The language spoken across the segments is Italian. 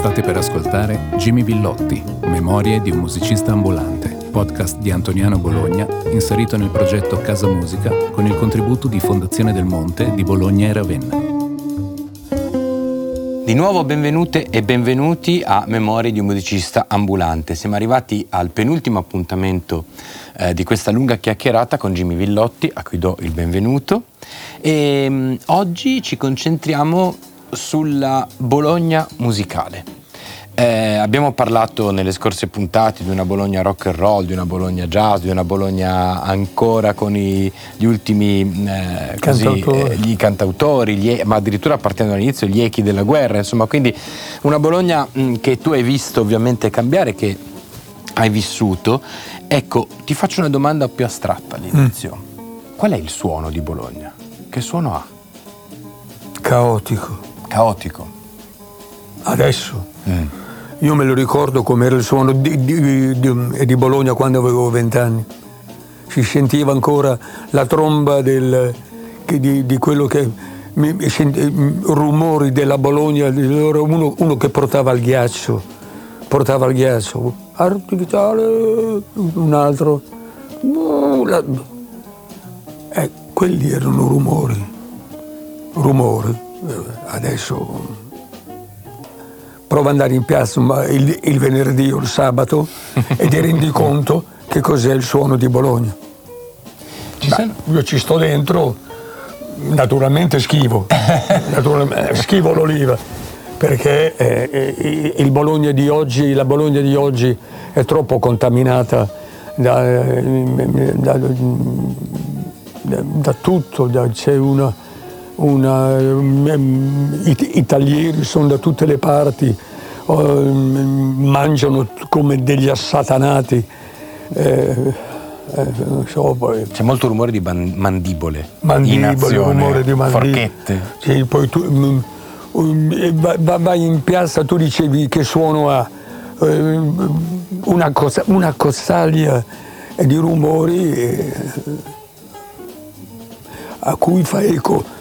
State per ascoltare Jimmy Villotti, Memorie di un musicista ambulante, podcast di Antoniano Bologna, inserito nel progetto Casa Musica con il contributo di Fondazione del Monte di Bologna e Ravenna. Di nuovo benvenute e benvenuti a Memorie di un musicista ambulante. Siamo arrivati al penultimo appuntamento eh, di questa lunga chiacchierata con Jimmy Villotti, a cui do il benvenuto. E mh, mm, oggi ci concentriamo sulla Bologna musicale. Eh, abbiamo parlato nelle scorse puntate di una Bologna rock and roll, di una Bologna jazz, di una Bologna ancora con i, gli ultimi eh, così, cantautori, eh, gli cantautori gli, ma addirittura partendo dall'inizio gli echi della guerra, insomma, quindi una Bologna mh, che tu hai visto ovviamente cambiare, che hai vissuto. Ecco, ti faccio una domanda più astratta all'inizio. Mm. Qual è il suono di Bologna? Che suono ha? Caotico. Caotico. Adesso. Mm. Io me lo ricordo come era il suono di, di, di, di Bologna quando avevo vent'anni. Si sentiva ancora la tromba del, di, quello che rumori della Bologna, uno, uno, che portava il ghiaccio, portava il ghiaccio, artificiale, un altro. Eh, quelli erano rumori, rumori. Adesso prova ad andare in piazza il, il venerdì o il sabato e ti rendi conto che cos'è il suono di Bologna. Beh, io ci sto dentro, naturalmente schivo, naturalmente, schivo l'oliva, perché eh, eh, il Bologna di oggi, la Bologna di oggi è troppo contaminata da, da, da, da tutto, c'è una una, i, i, taglieri sono da tutte le parti, mangiano come degli assatanati. Eh, eh, so, C'è molto rumore di ban- mandibole. Mandibole, rumore di mandibole. Forchette. Sì, poi tu mm, mm, vai in piazza, tu dicevi che suono ha eh, una, cosa, una cozzaglia di rumori eh, a cui fa eco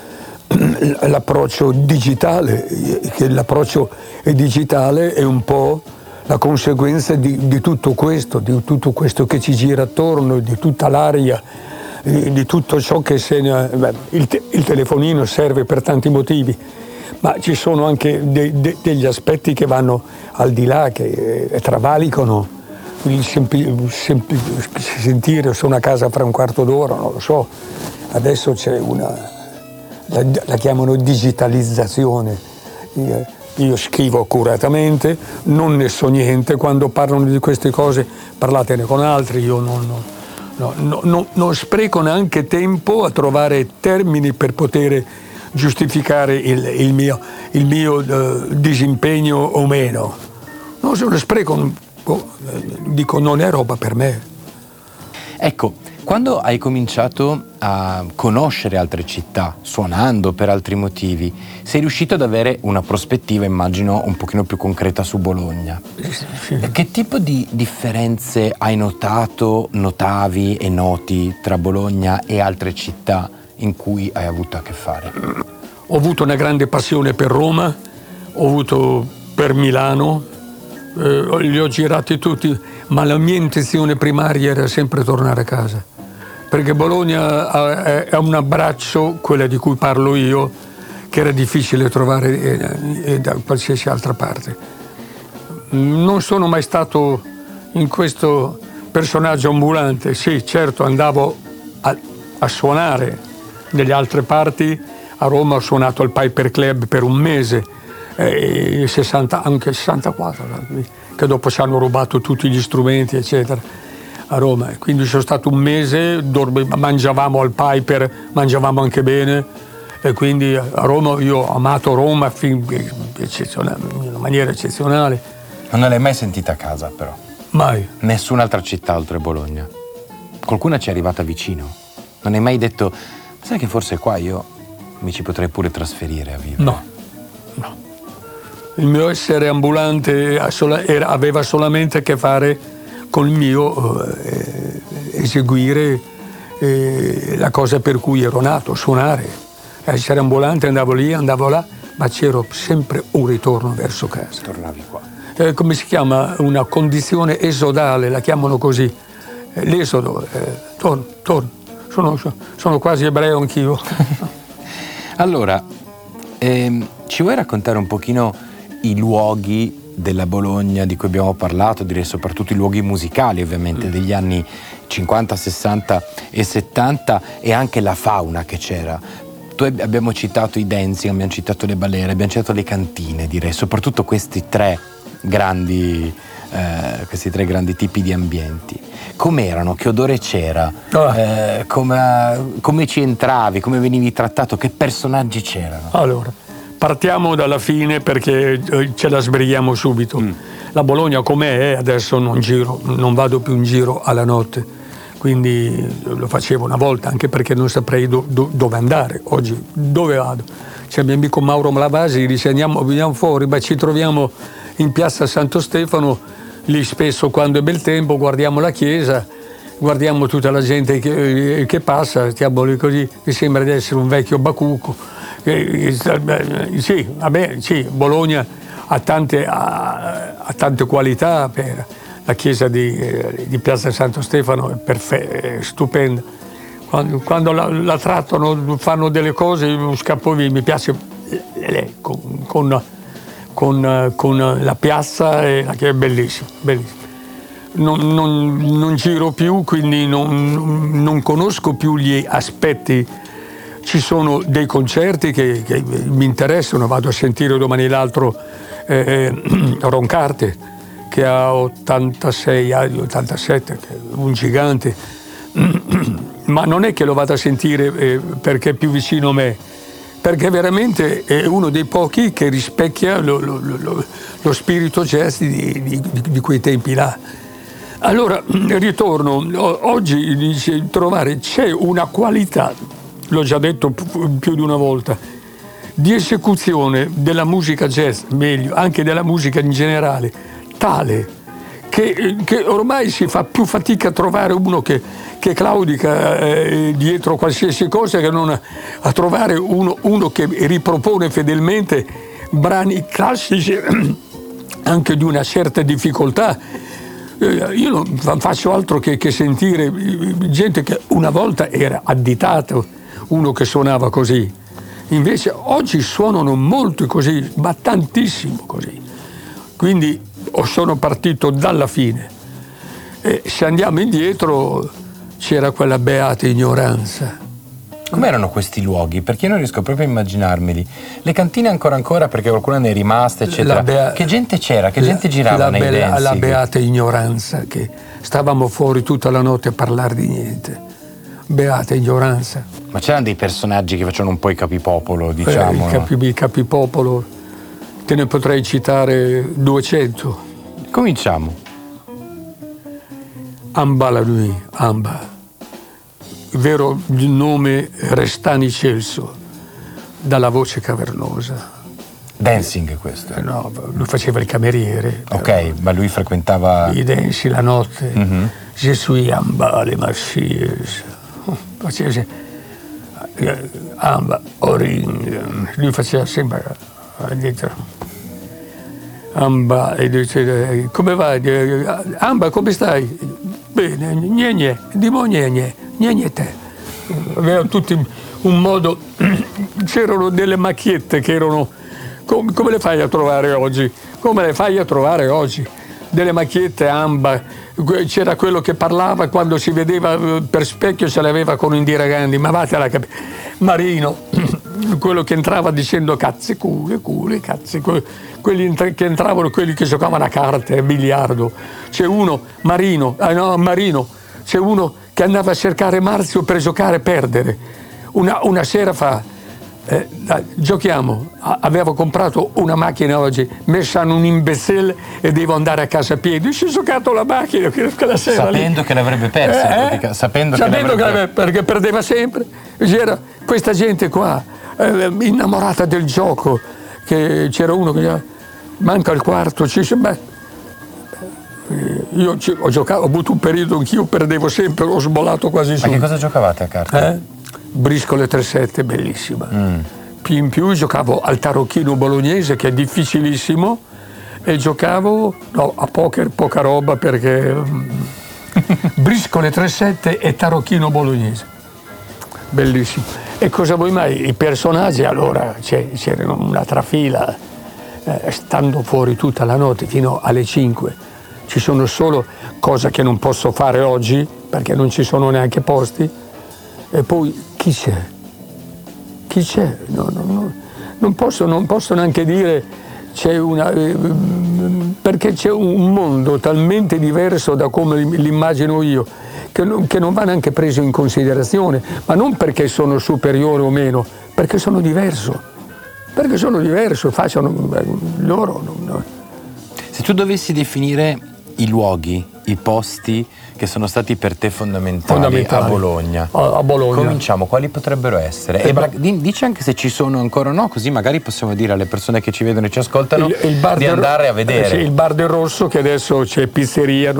l'approccio digitale, che l'approccio digitale è un po' la conseguenza di, di, tutto questo, di tutto questo che ci gira attorno, di tutta l'aria, di, di tutto ciò che se ne, beh, il, te, il, telefonino serve per tanti motivi, ma ci sono anche de, de, degli aspetti che vanno al di là, che eh, travalicano. Il sempli, sempli, sentire sono a casa fra un quarto d'ora, non lo so, adesso c'è una la, la chiamano digitalizzazione. Io, io scrivo accuratamente, non ne so niente, quando parlano di queste cose parlatene con altri, io non, no, no, no, non spreco neanche tempo a trovare termini per poter giustificare il, il mio, il mio uh, disimpegno o meno. Non se lo spreco, oh, dico non è roba per me. Ecco, quando hai cominciato a conoscere altre città, suonando per altri motivi, sei riuscito ad avere una prospettiva, immagino, un pochino più concreta su Bologna. Che tipo di differenze hai notato, notavi e noti tra Bologna e altre città in cui hai avuto a che fare? Ho avuto una grande passione per Roma, ho avuto per Milano, eh, li ho girati tutti, ma la mia intenzione primaria era sempre tornare a casa. Perché Bologna è un abbraccio, quella di cui parlo io, che era difficile trovare eh, eh, da qualsiasi altra parte. Non sono mai stato in questo personaggio ambulante, sì, certo andavo a, a suonare nelle altre parti, a Roma ho suonato al Piper Club per un mese, eh, 60, anche il 64, che dopo ci hanno rubato tutti gli strumenti, eccetera a Roma. Quindi sono stato un mese, mangiavamo al Piper, mangiavamo anche bene e quindi a Roma io ho amato Roma in una maniera eccezionale. Non l'hai mai sentita a casa però? Mai. Nessun'altra città oltre Bologna? Qualcuna ci è arrivata vicino? Non hai mai detto, sai che forse qua io mi ci potrei pure trasferire a vivere? No, no. Il mio essere ambulante aveva solamente a che fare col mio eh, eseguire eh, la cosa per cui ero nato, suonare. Essere ambulante andavo lì, andavo là, ma c'era sempre un ritorno verso casa. Tornavi qua. Eh, come si chiama? Una condizione esodale, la chiamano così. Eh, l'esodo, eh, torno, torno. Sono, sono quasi ebreo anch'io. allora, ehm, ci vuoi raccontare un pochino i luoghi della Bologna di cui abbiamo parlato, direi soprattutto i luoghi musicali ovviamente mm. degli anni 50, 60 e 70 e anche la fauna che c'era. Tu abbiamo citato i dancing, abbiamo citato le balere, abbiamo citato le cantine, direi, soprattutto questi tre grandi, eh, questi tre grandi tipi di ambienti. Com'erano? Che odore c'era? Oh. Eh, come, come ci entravi? Come venivi trattato? Che personaggi c'erano? Allora, partiamo dalla fine perché eh, ce la sbrighiamo subito. Mm. La Bologna com'è adesso non giro, non vado più in giro alla notte quindi lo facevo una volta anche perché non saprei do, do, dove andare oggi, dove vado. C'è il mio amico Mauro Malavasi, dice andiamo, veniamo fuori, ma ci troviamo in piazza Santo Stefano, lì spesso quando è bel tempo guardiamo la chiesa, guardiamo tutta la gente che, che passa, stiamo lì così, mi sembra di essere un vecchio bacuco. Sì, vabbè, sì, Bologna ha tante, ha, ha tante qualità la chiesa di, eh, di Piazza Santo Stefano è, perfe- è stupenda. Quando, quando la, la, trattano, fanno delle cose, scappo via, mi piace lei con, con, con, con la piazza che è bellissima. bellissima. Non, non, non, giro più, quindi non, non, conosco più gli aspetti. Ci sono dei concerti che, che mi interessano, vado a sentire domani l'altro eh, Roncarte che ha 86 anni, 87, un gigante, ma non è che lo vada a sentire eh, perché è più vicino a me, perché veramente è uno dei pochi che rispecchia lo, lo, lo, lo spirito jazz di, di, di, quei tempi là. Allora, ritorno, oggi dice, trovare, c'è una qualità, l'ho già detto più di una volta, di esecuzione della musica jazz, meglio, anche della musica in generale, tale che, che, ormai si fa più fatica a trovare uno che, che claudica eh, dietro qualsiasi cosa che non a, trovare uno, uno, che ripropone fedelmente brani classici anche di una certa difficoltà. Eh, io non faccio altro che, che sentire gente che una volta era additato, uno che suonava così. Invece oggi suonano molto così, ma tantissimo così. Quindi sono partito dalla fine. E se andiamo indietro c'era quella beata ignoranza. Com'erano questi luoghi? Perché io non riesco proprio a immaginarmeli. Le cantine ancora ancora perché qualcuna ne è rimasta, eccetera. Bea- che gente c'era? Che la, gente girava la nei be- La beata ignoranza, che stavamo fuori tutta la notte a parlare di niente. Beata ignoranza. Ma c'erano dei personaggi che facevano un po' i capipopolo, diciamo. Eh, i, capi- i capipopolo Te ne potrei citare 200. Cominciamo. Amba la nuit, Amba. Vero nome Restani Celso, dalla voce cavernosa. Dancing questo? Eh no, lui faceva il cameriere. Ok, ma lui frequentava... I danci la notte. Mm-hmm. Je suis Amba le Marsies. Faceva eh, Amba, Oring. Lui faceva sempre eh, dietro Amba e dice come vai? Amba come stai? Bene, gne, dimo gne gne te. Aveva tutti un modo, c'erano delle macchiette che erano, come, come le fai a trovare oggi? Come le fai a trovare oggi? Delle macchiette Amba, c'era quello che parlava quando si vedeva eh, per specchio se l'aveva con Indira Gandhi, ma vatela capire. Marino, quello che entrava dicendo cazzi culi, culi, cazzi culi quelli che entravano, quelli che giocavano a carte, a biliardo. C'è uno, Marino, eh no, Marino, c'è uno che andava a cercare Marzio per giocare e perdere. Una, una sera fa, eh, giochiamo, avevo comprato una macchina oggi, messa in un imbecille e devo andare a casa a piedi. Si è giocato la macchina quella sera. Sapendo lì. che l'avrebbe persa, eh, eh? sapendo, sapendo, che, l'avrebbe... perché perdeva sempre. C'era questa gente qua, eh, innamorata del gioco che c'era uno che diceva manca il quarto, ci dice, beh, io ho, giocato, ho avuto un periodo anch'io, perdevo sempre, ho sbolato quasi su. Ma che cosa giocavate a carte? Briscole 3-7, bellissima. Mm. più in più giocavo al tarocchino bolognese che è difficilissimo e giocavo no, a poker poca roba perché mm, briscole 3-7 e tarocchino bolognese. Bellissimo. E cosa vuoi mai? I personaggi allora c'erano una trafila, eh, stando fuori tutta la notte fino alle 5. Ci sono solo cose che non posso fare oggi perché non ci sono neanche posti. E poi chi c'è? Chi c'è? No, no, no. Non, posso, non posso neanche dire c'è una, eh, perché c'è un mondo talmente diverso da come l'immagino io, che non, che non, va neanche preso in considerazione, ma non perché sono superiore o meno, perché sono diverso, perché sono diverso, facciano loro. No. Se tu dovessi definire i luoghi, i posti che sono stati per te fondamentali, fondamentali. a Bologna. A, a, Bologna. Cominciamo, quali potrebbero essere? E bra- dici anche se ci sono ancora o no, così magari possiamo dire alle persone che ci vedono e ci ascoltano il, il di andare a vedere. Eh, il bar del Rosso che adesso c'è pizzeria,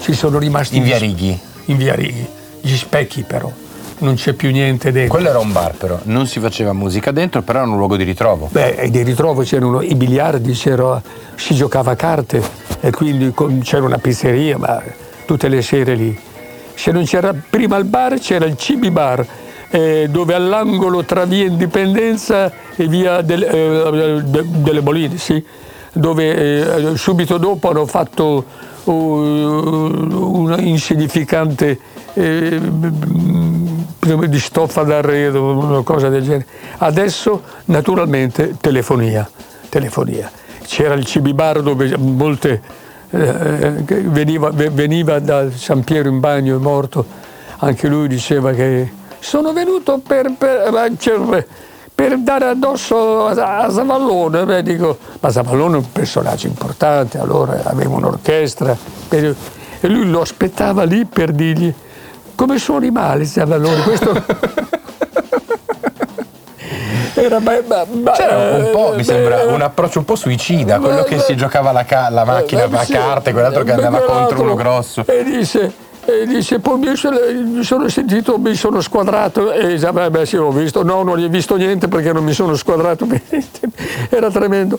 ci sono rimasti... In via Righi. In via Righi, gli specchi però non c'è più niente dentro. Quello era un bar però, non si faceva musica dentro, però era un luogo di ritrovo. Beh, di ritrovo c'erano i biliardi, c'era, si giocava a carte e quindi c'era una pizzeria, ma tutte le sere lì. Se non c'era prima il bar, c'era il Cibi Bar, eh, dove all'angolo tra via Indipendenza e via del, eh, de, delle Boline, sì, dove eh, subito dopo hanno fatto uh, una insignificante eh, di stoffa d'arredo, una cosa del genere. Adesso naturalmente telefonia, telefonia. C'era il Cibi Bar dove molte eh, veniva, veniva, da San Piero in bagno, è morto, anche lui diceva che sono venuto per, per, cioè, per dare addosso a, a Savallone, Beh, dico, ma Savallone è un personaggio importante, allora aveva un'orchestra e lui lo aspettava lì per dirgli come suoni male Savallone. Questo... Era, ma, ma, C'era un po', mi sembra, un approccio un po' suicida, quello che si giocava la, ca- la macchina a carte, quell'altro che andava contro uno grosso. E dice, e dice poi mi sono, sentito, mi sono squadrato e dice, beh, sì, ho visto, no, non ho visto niente perché non mi sono squadrato, era tremendo.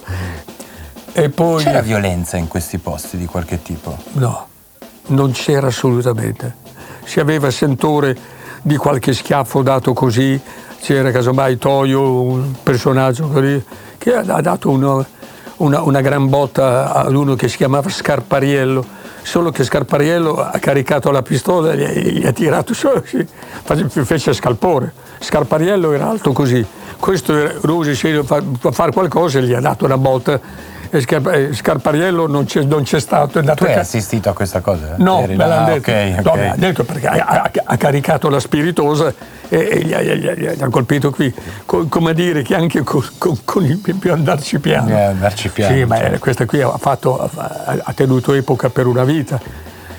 E poi, c'era violenza in questi posti di qualche tipo? No, non c'era assolutamente. Si aveva sentore di qualche schiaffo dato così, c'era casomai Toio, un personaggio che ha dato una, una, una gran botta ad uno che si chiamava Scarpariello, solo che Scarpariello ha caricato la pistola e gli, ha tirato su, sì, fece scalpore. Scarpariello era alto così, questo era, Rosi si fa fare qualcosa e gli ha dato una botta e Scarpariello non c'è, non c'è stato. tu hai assistito a questa cosa? No, me l'hanno detto. Okay, okay. No, l'ha detto perché ha, ha, ha, caricato la spiritosa e, e gli, gli, gli, gli, ha colpito qui. Co, come dire che anche con, con, con il più andarci piano. Eh, andarci piano. Sì, ma certo. questa qui ha, fatto, ha, tenuto epoca per una vita,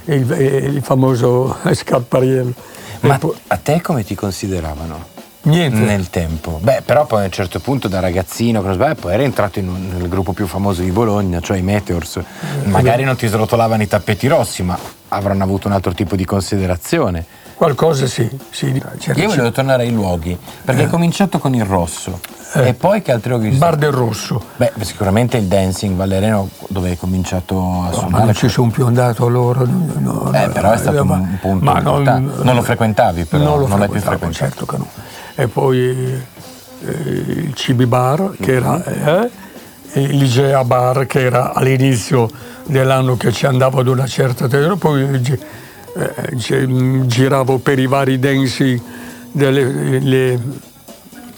il, il famoso Scarpariello. Ma a te come ti consideravano? Niente. nel tempo. Beh, però poi a un certo punto da ragazzino, sbaglio, poi eri entrato un, nel gruppo più famoso di Bologna, cioè i Meteors. Magari non ti srotolavano i tappeti rossi, ma avranno avuto un altro tipo di considerazione. Qualcosa sì, sì certo. Io volevo tornare ai luoghi, perché eh. hai cominciato con il rosso. Eh. E poi che altri luoghi? Bar del Rosso. Beh, sicuramente il dancing Valereno dove hai cominciato a suonare. ma non ci sono più andato loro. No, no, eh, però è stato ma, un punto ma non, non, lo frequentavi però, non, lo non l'hai più frequentato. Certo che no e poi eh, il Cibi Bar che era eh, il Ligea Bar che era all'inizio dell'anno che ci andavo ad una certa tempo, poi eh, giravo per i vari densi delle, le,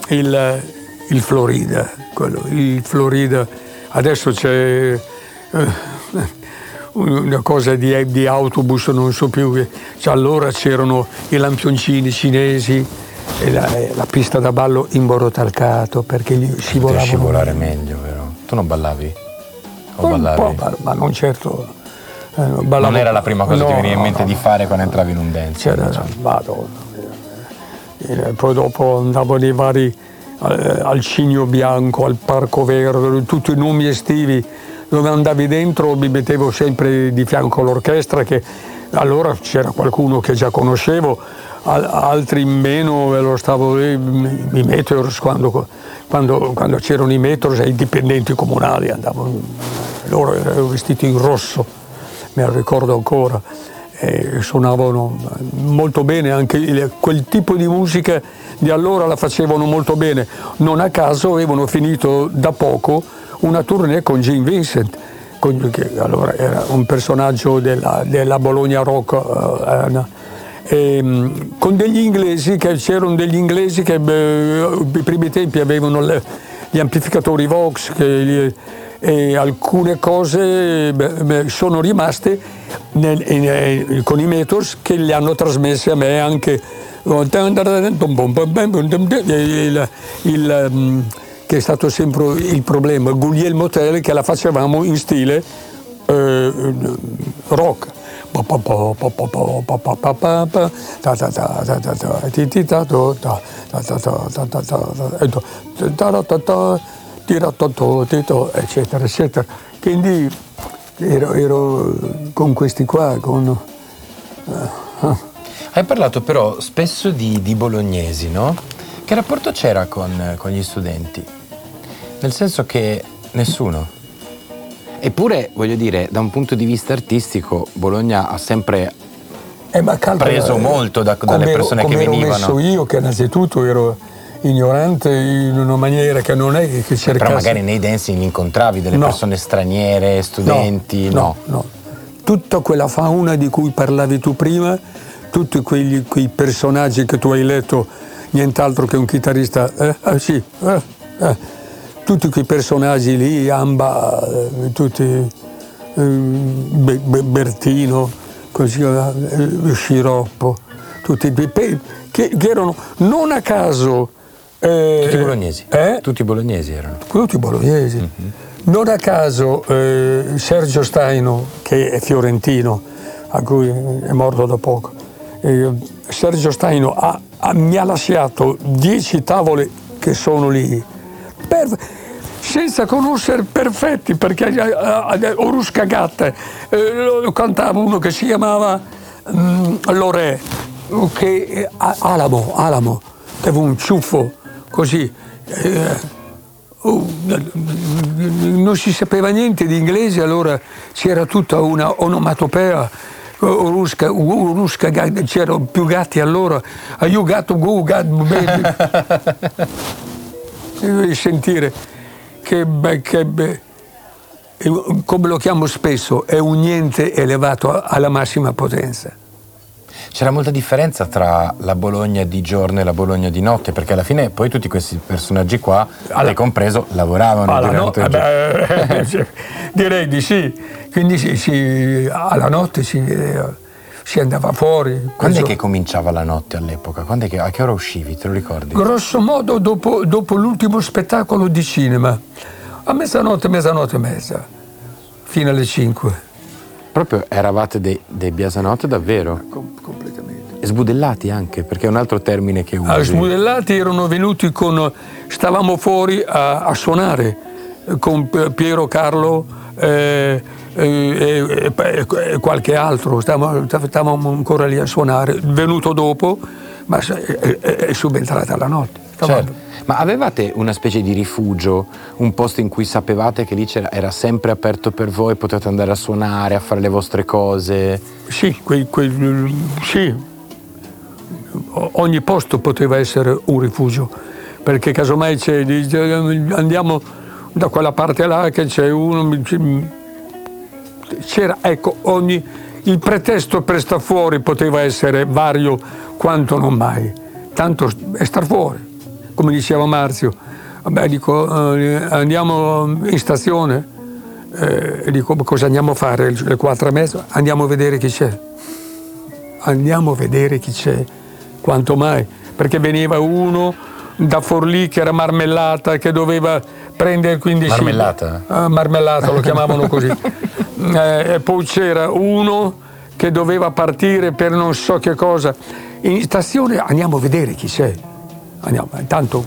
il, il, Florida, quello, il Florida, adesso c'è eh, una cosa di, di, autobus, non so più, cioè allora c'erano i lampioncini cinesi, e la, la, pista da ballo imborotalcato perché gli scivolavano. scivolare meglio, vero? Tu non ballavi? O Un ballavi? Po', ma non certo. Eh, non era la prima cosa no, che ti veniva in mente no, di fare quando entravi in un dance? C'era, diciamo. madonna. Eh, poi dopo andavo nei vari eh, al Cigno Bianco, al Parco Verde, tutti i nomi estivi dove andavi dentro mi mettevo sempre di fianco all'orchestra che allora c'era qualcuno che già conoscevo altri meno, lo stavo lì, i Meteors, quando, quando, quando c'erano i Meteors, i dipendenti comunali andavano, loro erano vestiti in rosso, me lo ricordo ancora, e suonavano molto bene, anche quel tipo di musica di allora la facevano molto bene. Non a caso avevano finito da poco una tournée con Gene Vincent, che allora era un personaggio della, della Bologna Rock. Uh, e, ehm, con degli inglesi, che c'erano degli inglesi che i primi tempi avevano le, gli amplificatori Vox che, e alcune cose beh, sono rimaste nel, in, con i Metors che li hanno trasmesse a me anche. Il, il, mm, che è stato sempre il problema, Guglielmo Tell che la facevamo in stile eh, rock eccetera, eccetera. Quindi ero, ero con questi qua, con... Hai parlato però spesso di, di, bolognesi, no? Che rapporto c'era con, con gli studenti? Nel senso che nessuno. Eppure, voglio dire, da un punto di vista artistico, Bologna ha sempre eh, calma, preso eh, molto da, dalle persone ero, che venivano. Come ero io, che innanzitutto ero ignorante in una maniera che non è che cercassi... Però magari nei dancing incontravi delle no. persone straniere, studenti, no, no? no? Tutta quella fauna di cui parlavi tu prima, tutti quegli, quei personaggi che tu hai letto, nient'altro che un chitarrista, eh, ah, sì, eh, eh tutti quei personaggi lì, Amba, eh, tutti, eh, Bertino, così, eh, Sciroppo, tutti che, che erano non a caso... Eh, tutti bolognesi? Eh? Tutti bolognesi erano? Tutti bolognesi. Mm-hmm. Non a caso eh, Sergio Staino, che è fiorentino, a cui è morto da poco, Sergio Staino ha, ha, mi ha lasciato dieci tavole che sono lì. Per, senza conoscere perfetti, perché eh, Orus Cagatte eh, cantava uno che si chiamava mm, Lore, che, eh, Alamo, Alamo, che aveva un ciuffo così. Eh, oh, non si sapeva niente di inglese, allora c'era tutta una onomatopea. Urusca, Urusca, c'erano più gatti allora, you got to go, got baby. Devi sentire che, che come lo chiamo spesso, è un niente elevato alla massima potenza. C'era molta differenza tra la Bologna di giorno e la Bologna di notte, perché alla fine poi tutti questi personaggi qua, alla, compreso, lavoravano alla durante no, il giorno. Eh, direi di sì. Quindi sì, sì, alla notte si vedeva si andava fuori. Quando è che cominciava la notte all'epoca? Che, a che ora uscivi, te lo ricordi? Grosso modo dopo, dopo l'ultimo spettacolo di cinema, a mezzanotte, mezzanotte e mezza, fino alle 5. Proprio eravate dei, dei biasanotte davvero? Com- completamente. E sbudellati anche, perché è un altro termine che usi. Ah, sbudellati erano venuti con... stavamo fuori a, a suonare con Piero Carlo... Eh, e, e, e qualche altro, stavamo, stavamo, ancora lì a suonare, venuto dopo, ma è, è subentrata la notte. Certo. Ma avevate una specie di rifugio, un posto in cui sapevate che lì era sempre aperto per voi, potete andare a suonare, a fare le vostre cose? Sì, quei, quei, sì. ogni posto poteva essere un rifugio, perché casomai c'è, andiamo da quella parte là che c'è uno c'era, ecco, ogni, il pretesto per star fuori poteva essere vario quanto non mai, tanto è star fuori, come diceva Marzio, vabbè dico eh, andiamo in stazione, eh, dico cosa andiamo a fare le quattro e mezza? Andiamo a vedere chi c'è, andiamo a vedere chi c'è, quanto mai, perché veniva uno da Forlì che era marmellata, che doveva prendere quindi... Marmellata? Sì, uh, marmellata, lo chiamavano così. eh, poi c'era uno che doveva partire per non so che cosa. In stazione andiamo a vedere chi c'è. Andiamo. Intanto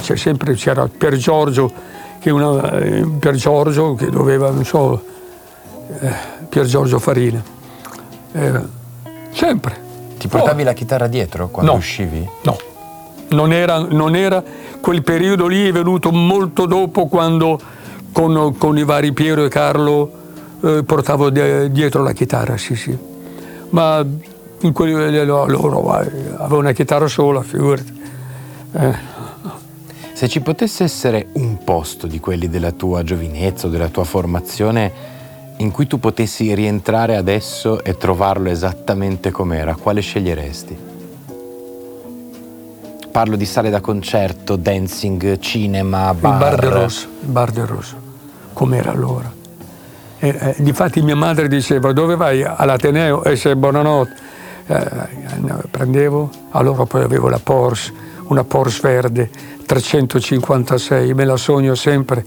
c'è sempre, c'era Pier Giorgio che, una, eh, Pier Giorgio che doveva, non so, eh, Pier Giorgio Farina. Eh, sempre. Ti portavi oh. la chitarra dietro quando no, uscivi? No, non era, non era, quel periodo lì è venuto molto dopo quando con, con i vari Piero e Carlo eh, portavo dietro la chitarra, sì sì. Ma in quelli loro avevo una chitarra sola, figurati. Eh. Se ci potesse essere un posto di quelli della tua giovinezza o della tua formazione in cui tu potessi rientrare adesso e trovarlo esattamente com'era, quale sceglieresti? Parlo di sale da concerto, dancing, cinema, bar. Il bar del Rosso, il bar del Rosso, com'era allora. E, eh, difatti mia madre diceva dove vai all'Ateneo e se buonanotte. Eh, prendevo, allora poi avevo la Porsche, una Porsche verde 356, me la sogno sempre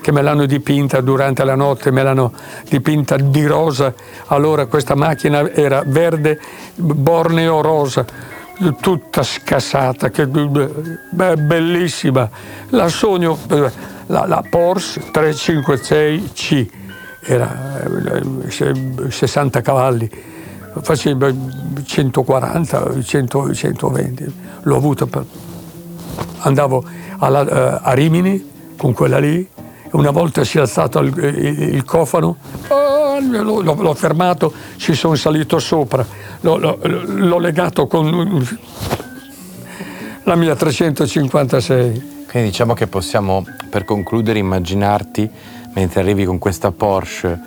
che me l'hanno dipinta durante la notte, me l'hanno dipinta di rosa, allora questa macchina era verde, borneo rosa, tutta scassata, che, beh, bellissima. La sogno, la, la Porsche 356C, era 60 eh, cavalli, faceva 140, 100, 120, l'ho avuta per... andavo alla, uh, a Rimini con quella lì, una volta si è alzato il, il, il cofano, oh, l'ho, l'ho, fermato, ci sono salito sopra, l'ho, l'ho, l'ho legato con la mia 356. Quindi diciamo che possiamo, per concludere, immaginarti mentre arrivi con questa Porsche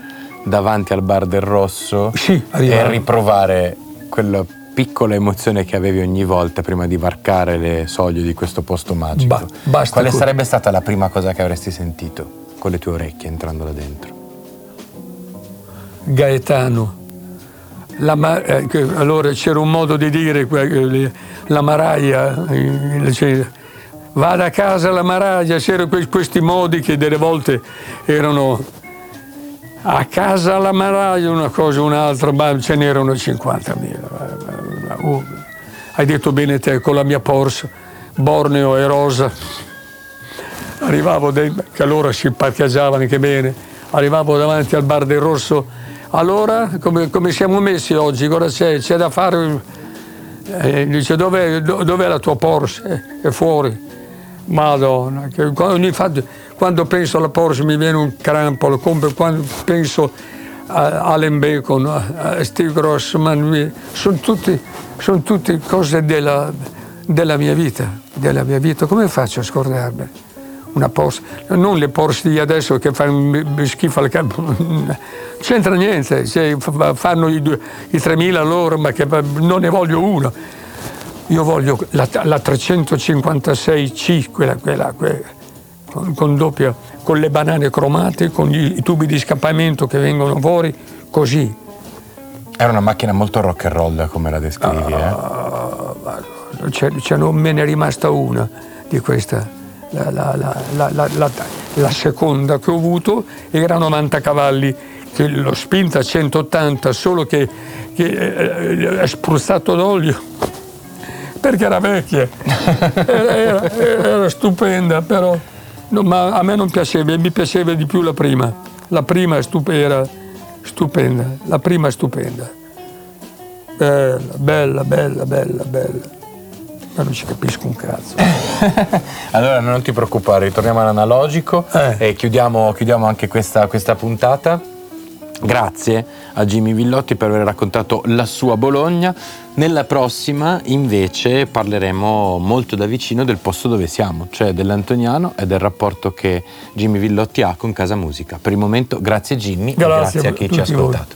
davanti al bar del Rosso sì, e riprovare quella piccola emozione che avevi ogni volta prima di varcare le soglie di questo posto magico. Ba, Quale sarebbe stata la prima cosa che avresti sentito con le tue orecchie entrando là dentro? Gaetano. Ma- eh, allora c'era un modo di dire, eh, la Maraia, eh, vada a casa la Maraia, c'erano questi modi che delle volte erano a casa la Maraia, una cosa un'altra, ma ce n'erano 50.000 oh, hai detto bene te, con la mia Porsche, Borneo e Rosa, arrivavo, dei, che allora si parcheggiavano anche bene, arrivavo davanti al bar del Rosso, allora come, come siamo messi oggi, cosa c'è? C'è da fare? Eh, dice dov'è, dov'è, la tua Porsche? È fuori. Madonna, che, infatti, quando penso alla Porsche mi viene un crampolo, quando penso a Allen Bacon, a Steve Grossman, sono tutti sono tutte cose della, della, mia vita, della mia vita. Come faccio a scordarmi? Una Porsche, non le Porsche di adesso che fanno schifo al non c'entra niente, cioè, fanno i, i 3.000 loro, ma che non ne voglio uno. Io voglio la, la 356C, quella, quella, quella con, con, doppia, con le banane cromate, con i, i tubi di scappamento che vengono fuori, così era una macchina molto rock and roll come la descrivi, uh, eh? Cioè, cioè non me ne è rimasta una di questa. La, la, la, la, seconda che ho avuto era 90 cavalli, che l'ho spinta a 180, solo che, che eh, è spruzzato d'olio perché era vecchia. Era, era, era stupenda, però no, ma a me non piaceva, mi piaceva di più la prima. La prima è stupenda stupenda, la prima è stupenda. Bella, bella, bella, bella, bella. Ma non ci capisco un cazzo. allora non ti preoccupare, ritorniamo all'analogico eh. e chiudiamo, chiudiamo anche questa, questa puntata. Grazie a Jimmy Villotti per aver raccontato la sua Bologna. Nella prossima invece parleremo molto da vicino del posto dove siamo, cioè dell'Antoniano e del rapporto che Jimmy Villotti ha con Casa Musica. Per il momento grazie Jimmy grazie e grazie a chi ci ha ascoltato.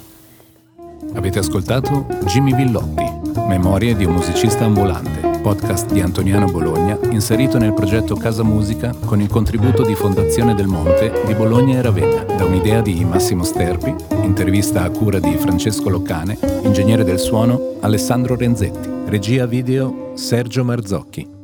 Voi. Avete ascoltato Jimmy Villotti, Memorie di un musicista ambulante podcast di Antoniano Bologna, inserito nel progetto Casa Musica con il contributo di Fondazione del Monte di Bologna e Ravenna, da un'idea di Massimo Sterpi, intervista a cura di Francesco Loccane, ingegnere del suono Alessandro Renzetti, regia video Sergio Marzocchi.